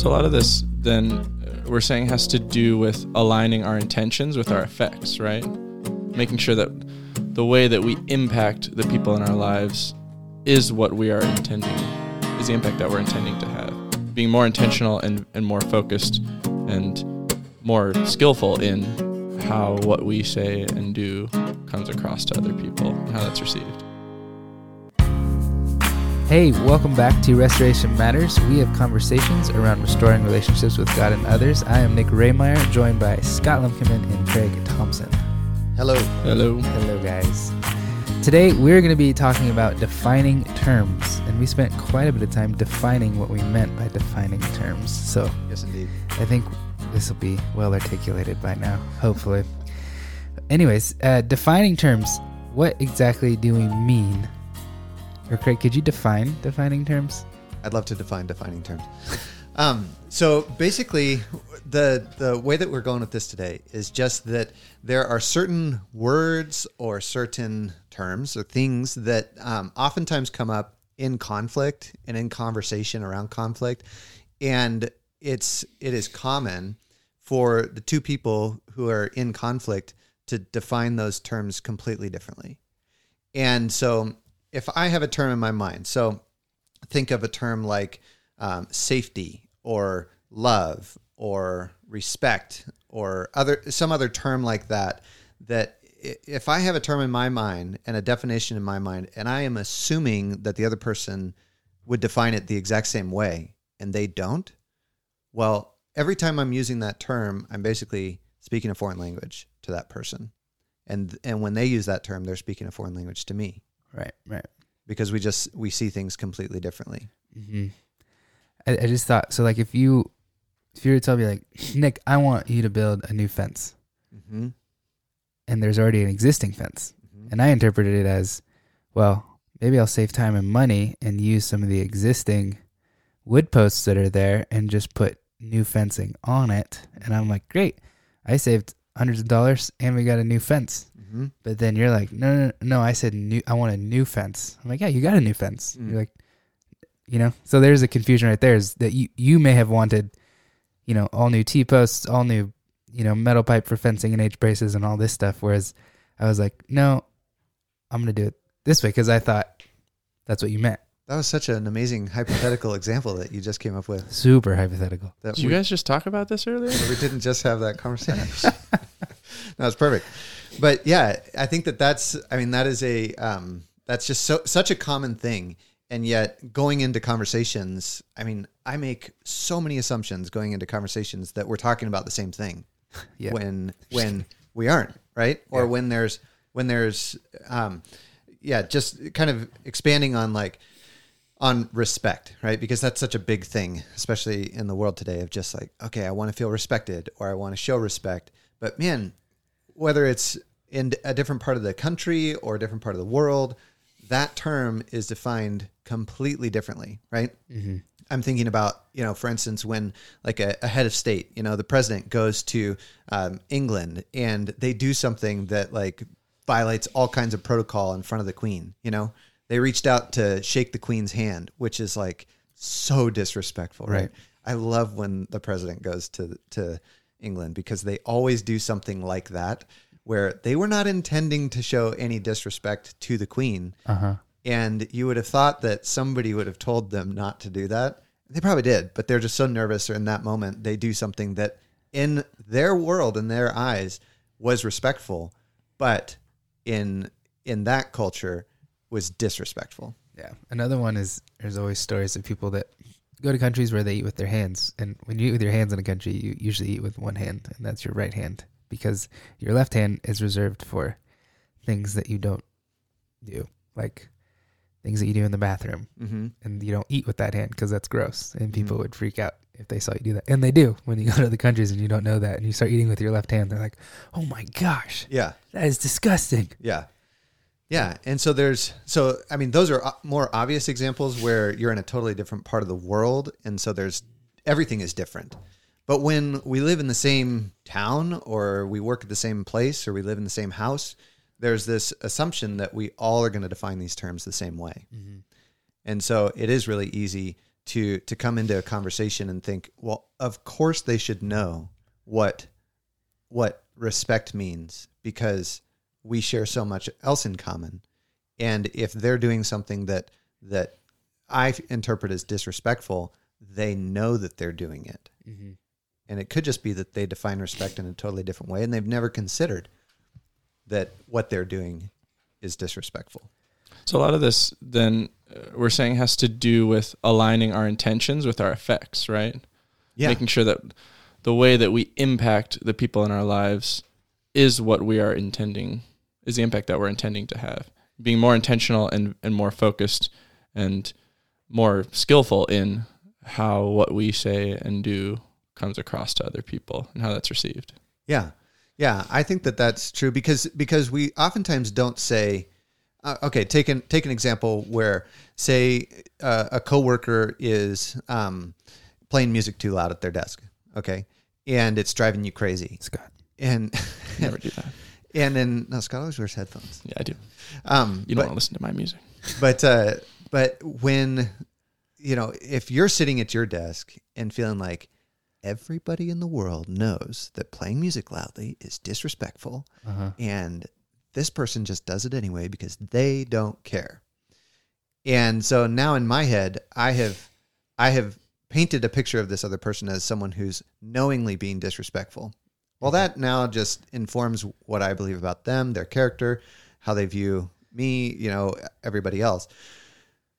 So a lot of this then uh, we're saying has to do with aligning our intentions with our effects, right? Making sure that the way that we impact the people in our lives is what we are intending, is the impact that we're intending to have. Being more intentional and, and more focused and more skillful in how what we say and do comes across to other people and how that's received. Hey, welcome back to Restoration Matters. We have conversations around restoring relationships with God and others. I am Nick Raymeyer, joined by Scott Lemkeman and Craig Thompson. Hello. Hello. Hello, guys. Today, we're going to be talking about defining terms, and we spent quite a bit of time defining what we meant by defining terms. So, Yes, indeed. I think this will be well articulated by now, hopefully. Anyways, uh, defining terms. What exactly do we mean? Or Craig, could you define defining terms? I'd love to define defining terms. Um, so basically, the the way that we're going with this today is just that there are certain words or certain terms or things that um, oftentimes come up in conflict and in conversation around conflict, and it's it is common for the two people who are in conflict to define those terms completely differently. And so, if I have a term in my mind, so think of a term like um, safety or love or respect or other some other term like that that if i have a term in my mind and a definition in my mind and i am assuming that the other person would define it the exact same way and they don't well every time i'm using that term i'm basically speaking a foreign language to that person. And and when they use that term they're speaking a foreign language to me Right, right. because we just we see things completely differently Mm-hmm. I, I just thought so. Like, if you if you were to tell me like, Nick, I want you to build a new fence, mm-hmm. and there's already an existing fence, and I interpreted it as, well, maybe I'll save time and money and use some of the existing wood posts that are there and just put new fencing on it. And I'm like, great, I saved hundreds of dollars and we got a new fence. Mm-hmm. But then you're like, no, no, no, no, I said new. I want a new fence. I'm like, yeah, you got a new fence. Mm. You're like, you know, so there's a confusion right there. Is that you you may have wanted, you know, all new T posts, all new, you know, metal pipe for fencing and H braces and all this stuff. Whereas I was like, no, I'm gonna do it this way because I thought that's what you meant. That was such an amazing hypothetical example that you just came up with. Super hypothetical. That Did you guys just talk about this earlier? we didn't just have that conversation. that was perfect. But yeah, I think that that's. I mean, that is a. Um, that's just so such a common thing, and yet going into conversations, I mean, I make so many assumptions going into conversations that we're talking about the same thing. Yeah. When when we aren't right, or Yeah. when there's when there's um, yeah, just kind of expanding on like on respect, right? Because that's such a big thing, especially in the world today of just like, okay, I want to feel respected or I want to show respect. But man, whether it's in a different part of the country or a different part of the world, that term is defined completely differently, right? Mm-hmm. I'm thinking about, you know, for instance, when like a, a head of state, you know, the president goes to um, England and they do something that like violates all kinds of protocol in front of the queen, you know, they reached out to shake the queen's hand, which is like so disrespectful, right? Right. I love when the president goes to to England because they always do something like that where they were not intending to show any disrespect to the queen Uh huh. and you would have thought that somebody would have told them not to do that. They probably did, but they're just so nervous or in that moment they do something that in their world in their eyes was respectful, but in in that culture was disrespectful. Yeah. Another one is there's always stories of people that go to countries where they eat with their hands. And when you eat with your hands in a country, you usually eat with one hand, and that's your right hand because your left hand is reserved for things that you don't do, like things that you do in the bathroom. Mm-hmm. And you don't eat with that hand because that's gross. And people would freak out if they saw you do that. And they do when you go to the countries and you don't know that and you start eating with your left hand. They're like, oh my gosh, Yeah, that is disgusting. yeah, yeah. And so there's so I mean those are uh, more obvious examples where you're in a totally different part of the world, and so there's everything is different. But when we live in the same town, or we work at the same place, or we live in the same house, there's this assumption that we all are going to define these terms the same way. Mm-hmm. And so it is really easy to to come into a conversation and think, well, of course they should know what what respect means because we share so much else in common. And if they're doing something that that I interpret as disrespectful, they know that they're doing it. Mm-hmm. And it could just be that they define respect in a totally different way and they've never considered that what they're doing is disrespectful. So a lot of this then uh, we're saying has to do with aligning our intentions with our effects, right? Yeah. Making sure that the way that we impact the people in our lives is what we are intending is the impact that we're intending to have. Being more intentional and, and more focused and more skillful in how what we say and do comes across to other people and how that's received. Yeah, yeah, I think that that's true because because we oftentimes don't say, uh, okay, take an take an example where say uh, a coworker is um, playing music too loud at their desk, okay, and it's driving you crazy, Scott. and Never do that. and then no, Scott always wears headphones. Yeah, I do. Um, You don't want to listen to my music. but uh, but when you know if you're sitting at your desk and feeling like everybody in the world knows that playing music loudly is disrespectful Uh-huh. and this person just does it anyway because they don't care and so now in my head i have i have painted a picture of this other person as someone who's knowingly being disrespectful well that now just informs what i believe about them their character how they view me you know everybody else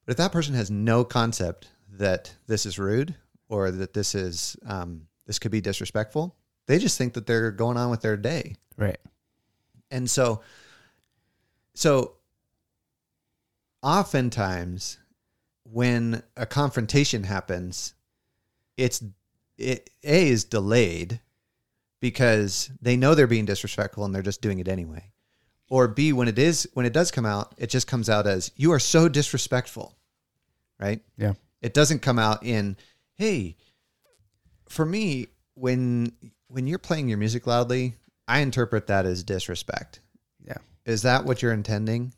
but if that person has no concept that this is rude or that this is um, this could be disrespectful, they just think that they're going on with their day. Right. And so, so oftentimes when a confrontation happens, it's it a is delayed because they know they're being disrespectful and they're just doing it anyway. Or B, when it is when it does come out, it just comes out as you are so disrespectful. Right? Yeah. It doesn't come out in, hey, for me, when when you're playing your music loudly, I interpret that as disrespect. Yeah. Is that what you're intending?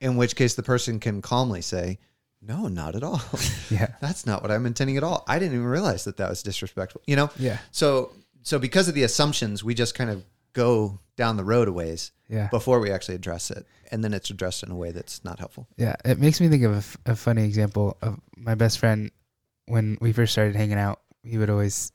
In which case the person can calmly say, No, not at all. Yeah. That's not what I'm intending at all. I didn't even realize that that was disrespectful. You know? Yeah. So so because of the assumptions, we just kind of go down the road a ways Yeah. before we actually address it. And then it's addressed in a way that's not helpful. Yeah, it makes me think of a, f- a funny example of my best friend when we first started hanging out. He would always,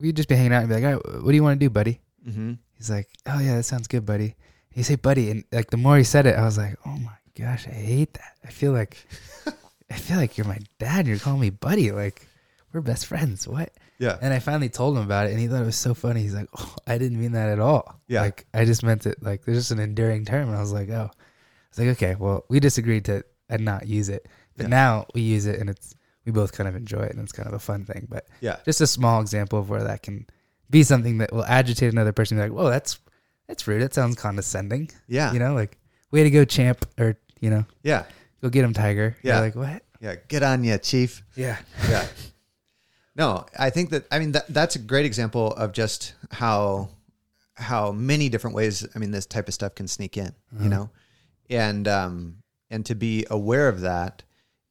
we'd just be hanging out and be like, "All right, what do you want to do, buddy?" Mm-hmm. He's like, "Oh yeah, that sounds good, buddy." He say, "Buddy," and like the more he said it, I was like, "Oh my gosh, I hate that. I feel like, I feel like you're my dad. and You're calling me buddy. Like we're best friends. What?" Yeah. And I finally told him about it, and he thought it was so funny. He's like, "Oh, I didn't mean that at all. Yeah. like I just meant it like there's just an enduring term." And I was like, "Oh." I was like, "Okay, well, we just agreed to and not use it, but Yeah. now we use it, and it's we both kind of enjoy it, and it's kind of a fun thing." But Yeah. just a small example of where that can be something that will agitate another person. Be like, "Whoa, that's that's rude. That sounds condescending." Yeah. You know, like way to go, champ, or you know, Yeah. go get him, tiger. You're Yeah. like what? Yeah. Get on ya, chief. Yeah, yeah. No, I think that I mean that that's a great example of just how how many different ways I mean this type of stuff can sneak in, you mm-hmm. know, and um and to be aware of that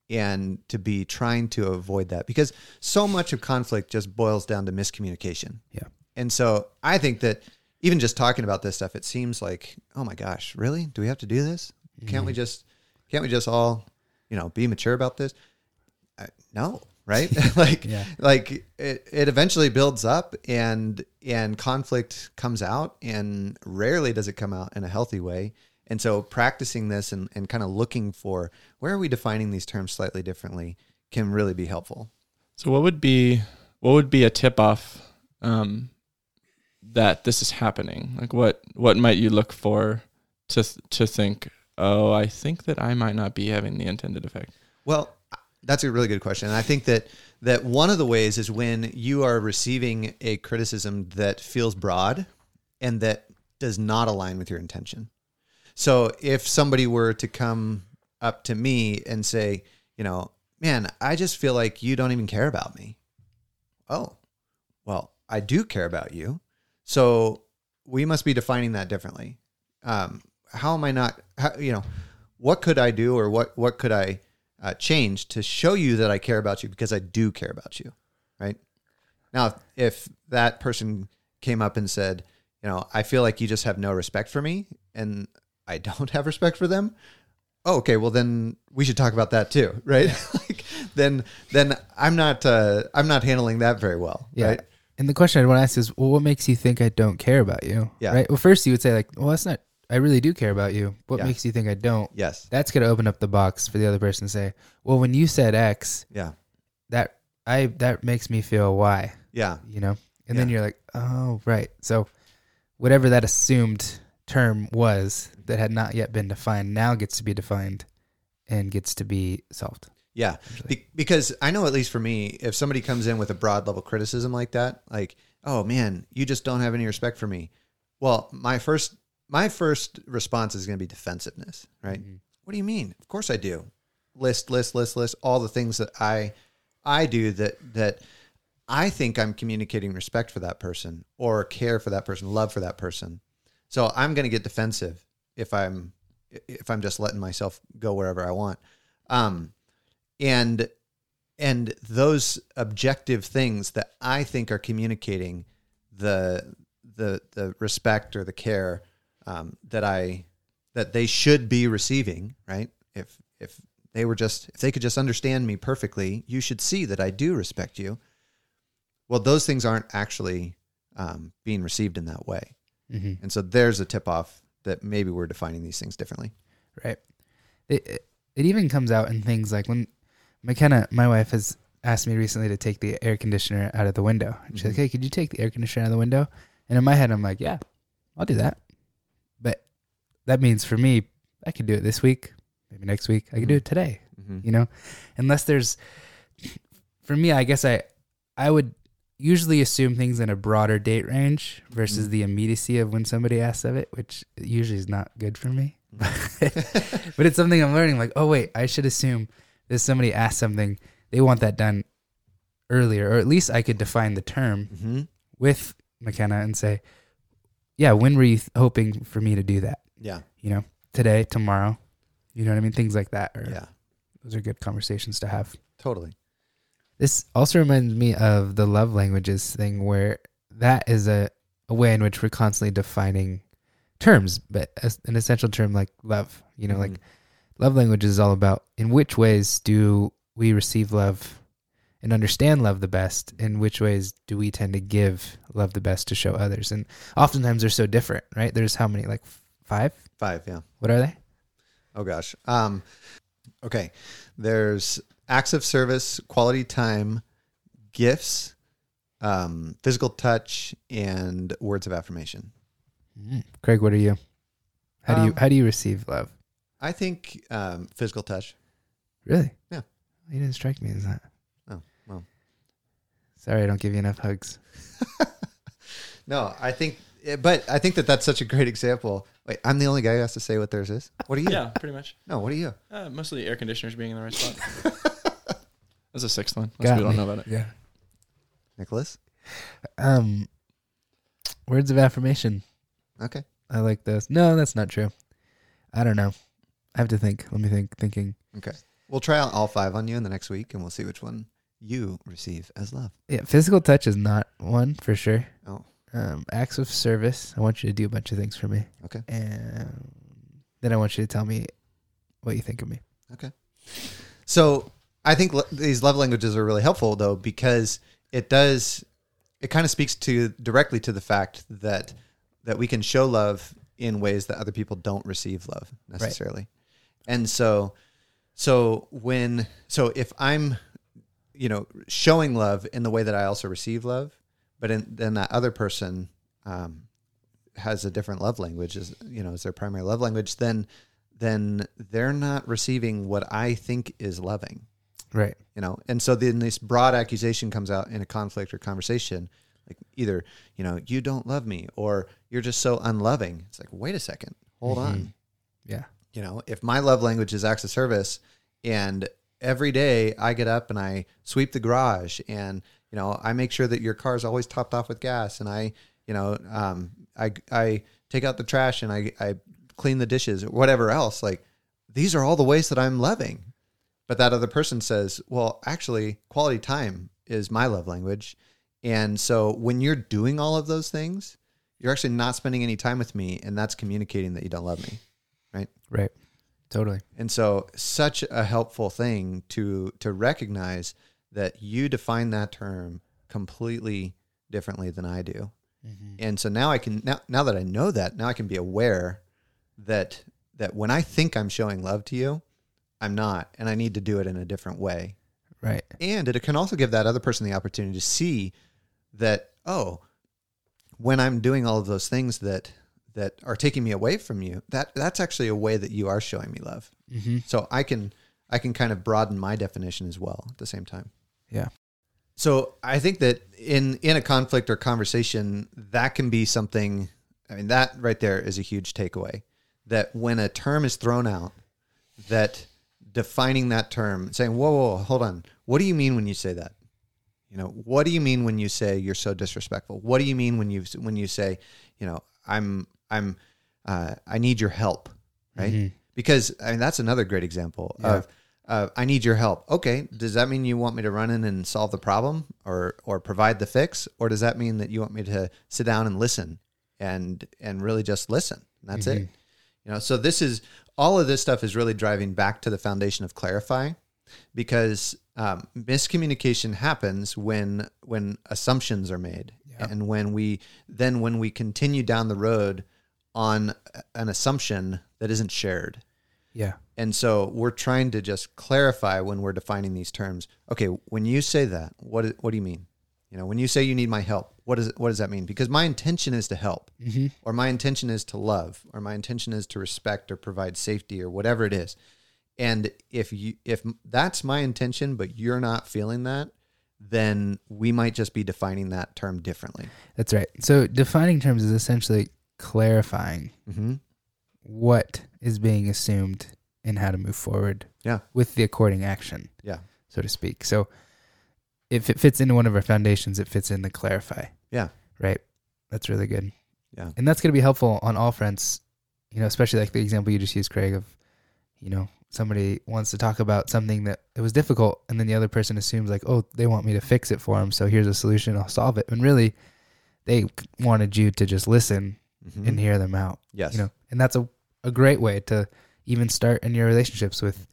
and to be trying to avoid that because so much of conflict just boils down to miscommunication. Yeah. And so I think that even just talking about this stuff, it seems like, oh my gosh, really? Do we have to do this? Can't we mm-hmm. just can't we just all, you know, be mature about this? I, no, right? like Yeah. like it, it eventually builds up and and conflict comes out and rarely does it come out in a healthy way. And so practicing this and, and kind of looking for where are we defining these terms slightly differently can really be helpful. So what would be what would be a tip off um, that this is happening? Like what what might you look for to to think, oh, I think that I might not be having the intended effect. Well, that's a really good question. And I think that that one of the ways is when you are receiving a criticism that feels broad and that does not align with your intention. So if somebody were to come up to me and say, you know, man, I just feel like you don't even care about me. Oh, well, I do care about you. So we must be defining that differently. Um, how am I not, how, you know, what could I do or what, what could I, uh, change to show you that I care about you because I do care about you, right? Now, if that person came up and said, you know, I feel like you just have no respect for me and I don't have respect for them. Oh, okay, well then we should talk about that too, right? like then then I'm not uh, I'm not handling that very well, Yeah. right? And the question I want to ask is, well, what makes you think I don't care about you? Yeah. Right. Well, first you would say like, well, that's not. I really do care about you. What Yeah. makes you think I don't? Yes. That's gonna open up the box for the other person to say, well, when you said X, Yeah. that I that makes me feel Y. Yeah. You know. And then Yeah. you're like, oh, right. So, whatever that assumed term was that had not yet been defined now gets to be defined and gets to be solved. Yeah, Be- because I know at least for me, if somebody comes in with a broad level criticism like that, like, "Oh man, you just don't have any respect for me." Well, my first my first response is going to be defensiveness, right? What do you mean? Of course I do. List, list, list, list all the things that I I do that that I think I'm communicating respect for that person or care for that person, love for that person. So I'm going to get defensive if I'm if I'm just letting myself go wherever I want. Um, and and those objective things that I think are communicating the the the respect or the care um, that I that they should be receiving, right? If if they were just if they could just understand me perfectly, you should see that I do respect you. Well, those things aren't actually um, being received in that way, Mm-hmm. and so there's a tip off that maybe we're defining these things differently. Right. It, it even comes out in things like when McKenna, my wife, has asked me recently to take the air conditioner out of the window. And she's like, "Hey, could you take the air conditioner out of the window?" And in my head, I'm like, "Yeah, I'll do that." That means for me, I could do it this week, maybe next week. I could do it today. Mm-hmm. You know, unless there's, for me, I guess I, I would usually assume things in a broader date range versus Mhm. the immediacy of when somebody asks of it, which usually is not good for me. Mm-hmm. but it's something I'm learning. Like, oh wait, I should assume that somebody asked something, they want that done earlier, or at least I could define the term Mm-hmm. with McKenna and say, yeah, when were you th- hoping for me to do that? Yeah, You know, today, tomorrow. You know what I mean? Things like that. Or yeah, those are good conversations to have. totally. This also reminds me of the love languages thing, where that is a, a way in which we're constantly defining terms, but as an essential term like love. You know, like Mhm. love language is all about in which ways do we receive love and understand love the best in which ways do we tend to give love the best to show others and oftentimes they're so different right there's how many like five five. Yeah. what are they Oh gosh. Um, okay. There's acts of service, quality time, gifts, um, physical touch, and words of affirmation. craig what are you how do you Um, how do you receive love I think um, physical touch. really Yeah. you didn't strike me as that Oh well. sorry i don't give you enough hugs No, I think, but I think that that's such a great example. Wait, I'm the only guy who has to say what theirs is. What are you? Yeah, pretty much. No, what are you? Uh, mostly air conditioners being in the right spot. That's a sixth one. Most Got people don't me. know about it. yeah Nicholas? um words of affirmation Okay. i like those no that's not true i don't know i have to think let me think thinking Okay. We'll try out all five on you in the next week, and we'll see which one you receive as love. Yeah, physical touch is not one for sure. Oh. Um, acts of service. I want you to do a bunch of things for me. Okay. And then I want you to tell me what you think of me. Okay. So I think these love languages are really helpful though because it does it kind of speaks to directly to the fact that that we can show love in ways that other people don't receive love necessarily. And so so when so if I'm you know showing love in the way that I also receive love, but in, then that other person um, has a different love language is you know is their primary love language then then they're not receiving what I think is loving Right. you know and so then this broad accusation comes out in a conflict or conversation like either you know you don't love me or you're just so unloving it's like wait a second hold Mhm. on Yeah. you know if my love language is acts of service and every day i get up and i sweep the garage and you know i make sure that your car is always topped off with gas and i you know um, i i take out the trash and i i clean the dishes or whatever else like these are all the ways that i'm loving but that other person says, "Well, actually, quality time is my love language." And so when you're doing all of those things, you're actually not spending any time with me and that's communicating that you don't love me. Right. Right. Totally. And so such a helpful thing to to recognize that you define that term completely differently than I do. And so now I can now now that I know that, now I can be aware that that when I think I'm showing love to you, I'm not and I need to do it in a different way. Right. And it can also give that other person the opportunity to see that oh, when I'm doing all of those things that that are taking me away from you, that that's actually a way that you are showing me love. Mm-hmm. So I can I can kind of broaden my definition as well at the same time. Yeah. So I think that in in a conflict or conversation, that can be something. I mean, that right there is a huge takeaway. That when a term is thrown out, that defining that term, saying, "Whoa, whoa, hold on, what do you mean when you say that? You know, what do you mean when you say you're so disrespectful? What do you mean when you when you say, you know, I'm I'm uh, I need your help, right? Mhm. Because I mean, that's another great example Yeah. of uh, I need your help. Okay, does that mean you want me to run in and solve the problem or or provide the fix, or does that mean that you want me to sit down and listen and and really just listen? That's it. You know, so this is all of this stuff is really driving back to the foundation of clarify, because um, miscommunication happens when when assumptions are made, Yeah. and when we then when we continue down the road on an assumption that isn't shared. Yeah. And so we're trying to just clarify when we're defining these terms. Okay, when you say that, what is, what do you mean? You know, when you say you need my help, what is what does that mean? Because my intention is to help, Mm-hmm. or my intention is to love, or my intention is to respect or provide safety or whatever it is. And if you if that's my intention, but you're not feeling that, then we might just be defining that term differently. That's right. So defining terms is essentially clarifying Mm-hmm. What is being assumed and how to move forward Yeah. with the according action, Yeah. so to speak. So if it fits into one of our foundations, it fits in the clarify. Yeah. Right. That's really good. Yeah. And that's going to be helpful on all fronts, you know, especially like the example you just used, Craig, of, you know, somebody wants to talk about something that it was difficult and then the other person assumes like, oh, they want me to fix it for them. So here's a solution. I'll solve it. And really they wanted you to just listen Mhm. and hear them out yes. you know and that's a, a great way to even start in your relationships with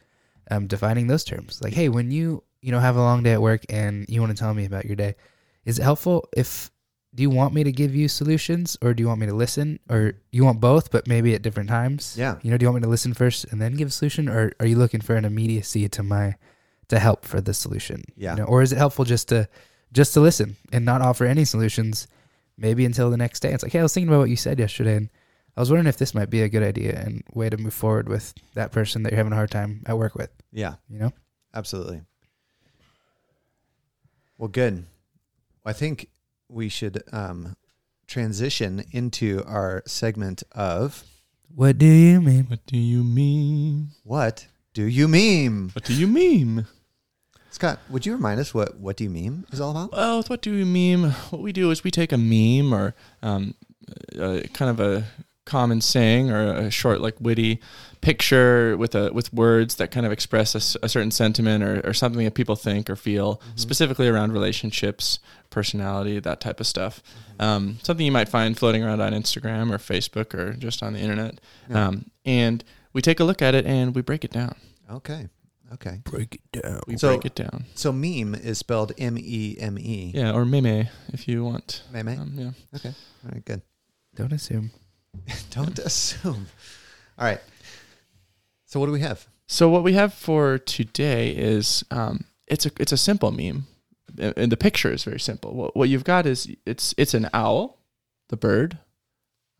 um, defining those terms. Like hey when you you know have a long day at work and you want to tell me about your day is it helpful if do you want me to give you solutions or do you want me to listen? Or you want both but maybe at different times? Yeah. you know do you want me to listen first and then give a solution? Or are you looking for an immediacy to my to help for the solution? Yeah. you know, or is it helpful just to just to listen and not offer any solutions maybe until the next day? It's like hey i was thinking about what you said yesterday and i was wondering if this might be a good idea and way to move forward with that person that you're having a hard time at work with Yeah. you know Absolutely. Well, good. I think we should um, transition into our segment of what do you mean What do you mean? what do you meme? What do you meme? Scott, would you remind us what what do you meme is all about? Well, with what do we meme? What we do is we take a meme or um, uh, kind of a common saying or a short, like witty picture with a with words that kind of express a certain sentiment or, or something that people think or feel, specifically around relationships, personality, that type of stuff. Um, something you might find floating around on Instagram or Facebook or just on the internet. Yeah. Um, and we take a look at it and we break it down. Okay. Okay. break it down We So- break it down. So meme is spelled M E M E. Yeah, or meme if you want. Meme. Um, yeah. Okay. All right. Good. don't assume Don't assume. All right. So what do we have? So what we have for today is um, it's a it's a simple meme, and and the picture is very simple. What, what you've got is it's it's an owl, the bird,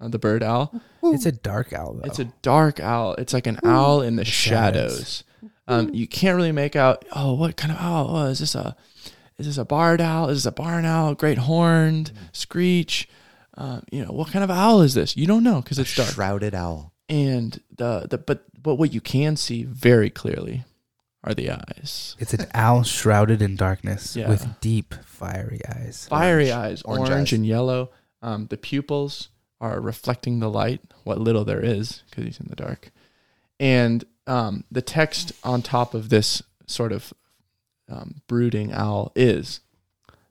uh, the bird owl. it's a dark owl though. It's a dark owl. It's like an owl in the shadows. shadows. Um, you can't really make out. Oh, what kind of owl? Oh, is this a is this a barred owl? Is this a barn owl? Great horned screech. Um, you know what kind of owl is this? You don't know because it's dark. Shrouded owl. And the the but but what you can see very clearly are the eyes. it's an owl shrouded in darkness Yeah. with deep fiery eyes Fiery Orange. eyes, Orange orange, eyes. and yellow. Um, the pupils are reflecting the light, what little there is, because he's in the dark. And um, the text on top of this sort of um, brooding owl is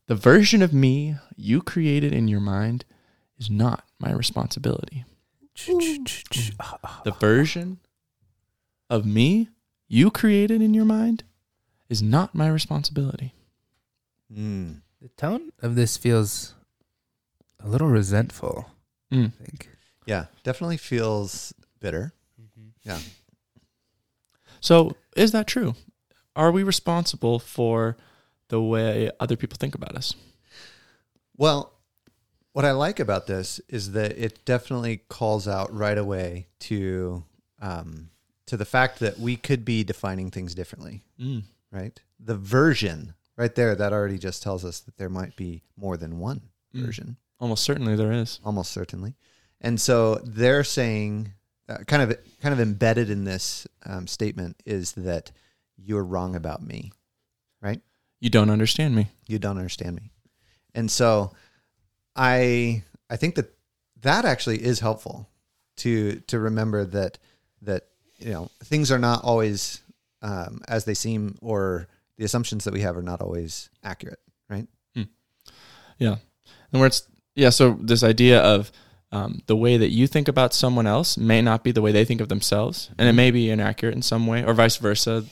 the version of me you created in your mind is not my responsibility. Mm. Ah, ah, the ah. version of me you created in your mind is not my responsibility. Mm. The tone of this feels a little resentful, Mm. I think. Yeah, definitely feels bitter. Mm-hmm. Yeah. So, is that true? Are we responsible for the way other people think about us? Well, what I like about this is that it definitely calls out right away to um, to the fact that we could be defining things differently, Mm. right? The version right there that already just tells us that there might be more than one Mm. version, Almost certainly there is. almost certainly. And so they're saying, uh, kind of kind of embedded in this um, statement is that you're wrong about me. Right? You don't understand me. you don't understand me and so i i think that that actually is helpful to to remember that that you know things are not always um, as they seem or the assumptions that we have are not always accurate right Yeah. And where it's, yeah, so this idea of um, the way that you think about someone else may not be the way they think of themselves. And it may be inaccurate in some way, or vice versa.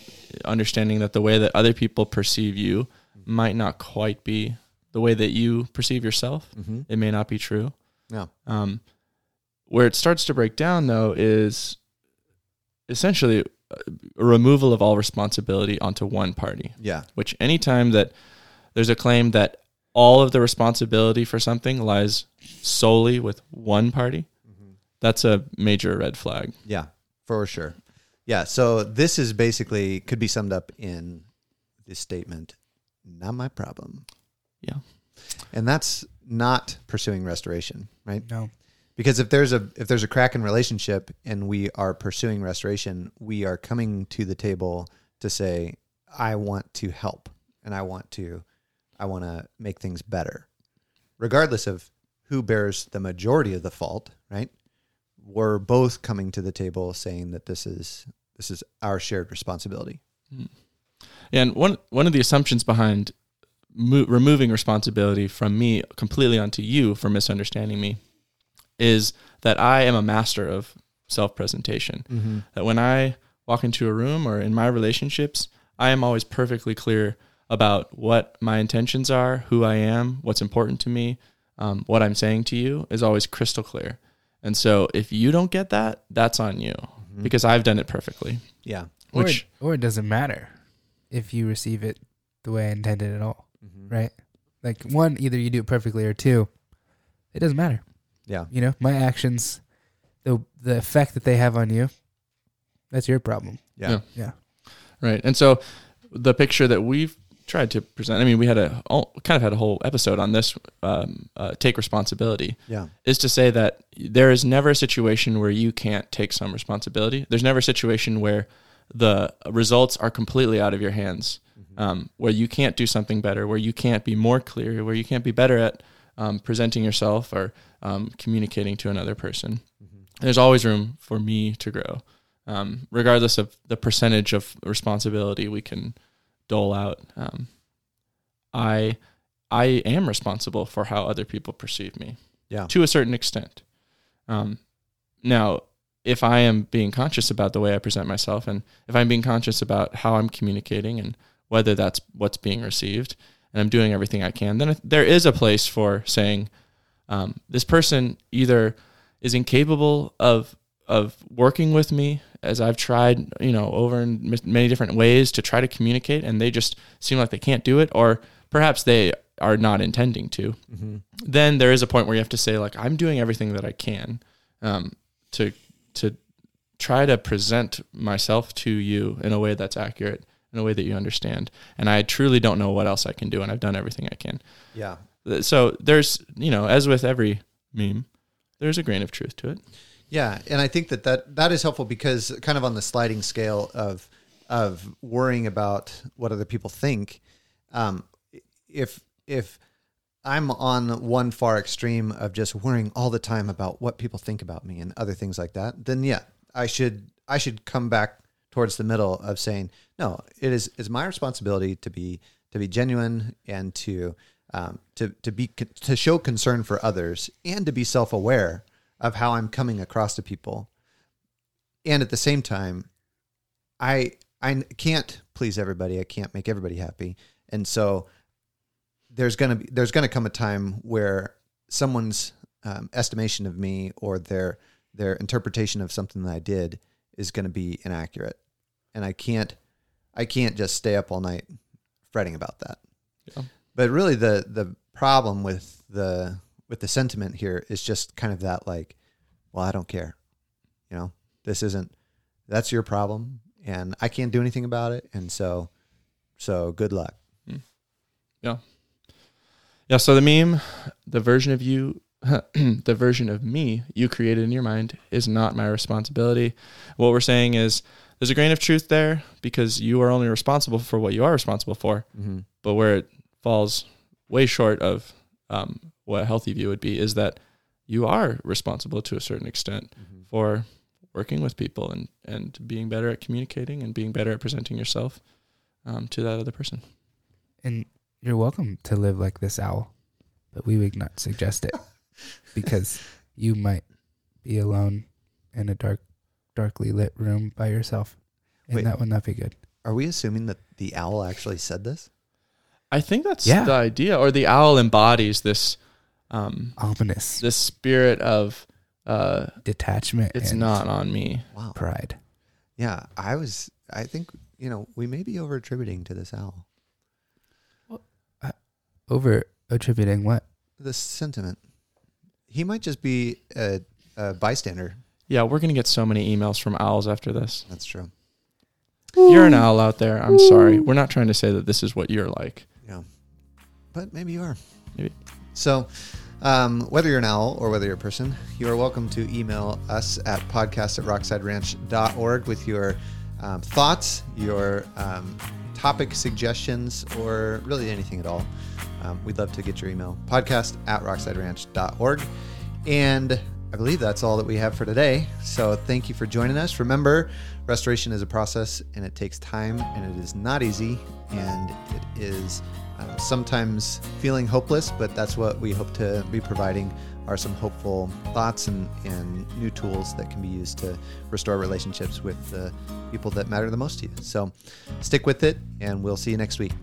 Understanding that the way that other people perceive you might not quite be the way that you perceive yourself. mm-hmm. It may not be true. yeah Um, where it starts to break down, though, is essentially a removal of all responsibility onto one party. yeah Which anytime that there's a claim that all of the responsibility for something lies solely with one party, that's a major red flag. yeah for sure yeah so this is basically could be summed up in this statement not my problem Yeah. and that's not pursuing restoration right? No. because if there's a if there's a crack in relationship and we are pursuing restoration we are coming to the table to say i want to help and i want to i want to make things better. Regardless of who bears the majority of the fault right? We're both coming to the table saying that this is this is our shared responsibility. Hmm. And one one of the assumptions behind mo- removing responsibility from me completely onto you for misunderstanding me is that I am a master of self presentation. mm-hmm. that when I walk into a room or in my relationships, I am always perfectly clear about what my intentions are, who I am, what's important to me, um, what I'm saying to you is always crystal clear. And so if you don't get that, that's on you because I've done it perfectly. yeah Or, it, or it doesn't matter if you receive it the way I intended at all, Mm-hmm. right? Like one, either you do it perfectly, or two, it doesn't matter. yeah You know, my actions, the the effect that they have on you, that's your problem. yeah Yeah. Yeah. right. And so the picture that we've tried to present, I mean, we had a all, kind of had a whole episode on this um, uh, take responsibility. yeah is to say that there is never a situation where you can't take some responsibility. There's never a situation where the results are completely out of your hands, um, where you can't do something better, where you can't be more clear, where you can't be better at um, presenting yourself or um, communicating to another person. There's always room for me to grow, um, regardless of the percentage of responsibility we can dole out. Um, I I am responsible for how other people perceive me yeah to a certain extent. Um, now, if I am being conscious about the way I present myself, and if I'm being conscious about how I'm communicating and whether that's what's being received, and I'm doing everything I can, then there is a place for saying, um, this person either is incapable of of working with me as I've tried, you know, over in many different ways to try to communicate, and they just seem like they can't do it, or perhaps they are not intending to mm-hmm. then there is a point where you have to say like I'm doing everything that I can um, to to try to present myself to you in a way that's accurate, in a way that you understand. And I truly don't know what else I can do, and I've done everything I can. yeah So there's you know, as with every meme, there's a grain of truth to it. Yeah, and I think that, that that is helpful because kind of on the sliding scale of of worrying about what other people think, um, if if I'm on one far extreme of just worrying all the time about what people think about me and other things like that, then yeah, I should I should come back towards the middle of saying, no, it is is my responsibility to be to be genuine and to um, to to be to show concern for others and to be self aware of how I'm coming across to people, and at the same time, I I can't please everybody. I can't make everybody happy, and so there's gonna be there's gonna come a time where someone's um, estimation of me or their their interpretation of something that I did is going to be inaccurate, and I can't I can't just stay up all night fretting about that. Yeah. But really, the the problem with the with the sentiment here is just kind of that like, well, I don't care, you know, this isn't that's your problem, and I can't do anything about it, and so so good luck. Hmm. Yeah. Yeah. So the meme, the version of you, the version of me you created in your mind is not my responsibility. What we're saying is there's a grain of truth there because you are only responsible for what you are responsible for. Mm-hmm. But where it falls way short of um, what a healthy view would be is that you are responsible to a certain extent Mm-hmm. for working with people and, and being better at communicating and being better at presenting yourself um, to that other person. And you're welcome to live like this owl, but we would not suggest it because you might be alone in a dark, darkly lit room by yourself, and Wait. that would not be good. Are we assuming that the owl actually said this? I think that's Yeah. the idea, or the owl embodies this um, Ominous this spirit of uh, detachment. it's and not on me. Wow. pride. Yeah, I was. I think you know we may be over attributing to this owl Over attributing what? this sentiment. He might just be a, a bystander. Yeah, we're gonna get so many emails from owls after this. That's true. You're an owl out there. I'm sorry. We're not trying to say that this is what you're like. Yeah, but maybe you are. Maybe. So, um, whether you're an owl or whether you're a person, you are welcome to email us at podcast at rocksideranch.org with your um, thoughts, your um, topic suggestions, or really anything at all. Um, we'd love to get your email. Podcast at rockside rocksideranch.org. And I believe that's all that we have for today. So thank you for joining us. Remember, restoration is a process and it takes time and it is not easy and it is um, sometimes feeling hopeless, but that's what we hope to be providing are some hopeful thoughts and, and new tools that can be used to restore relationships with the people that matter the most to you. So stick with it and we'll see you next week.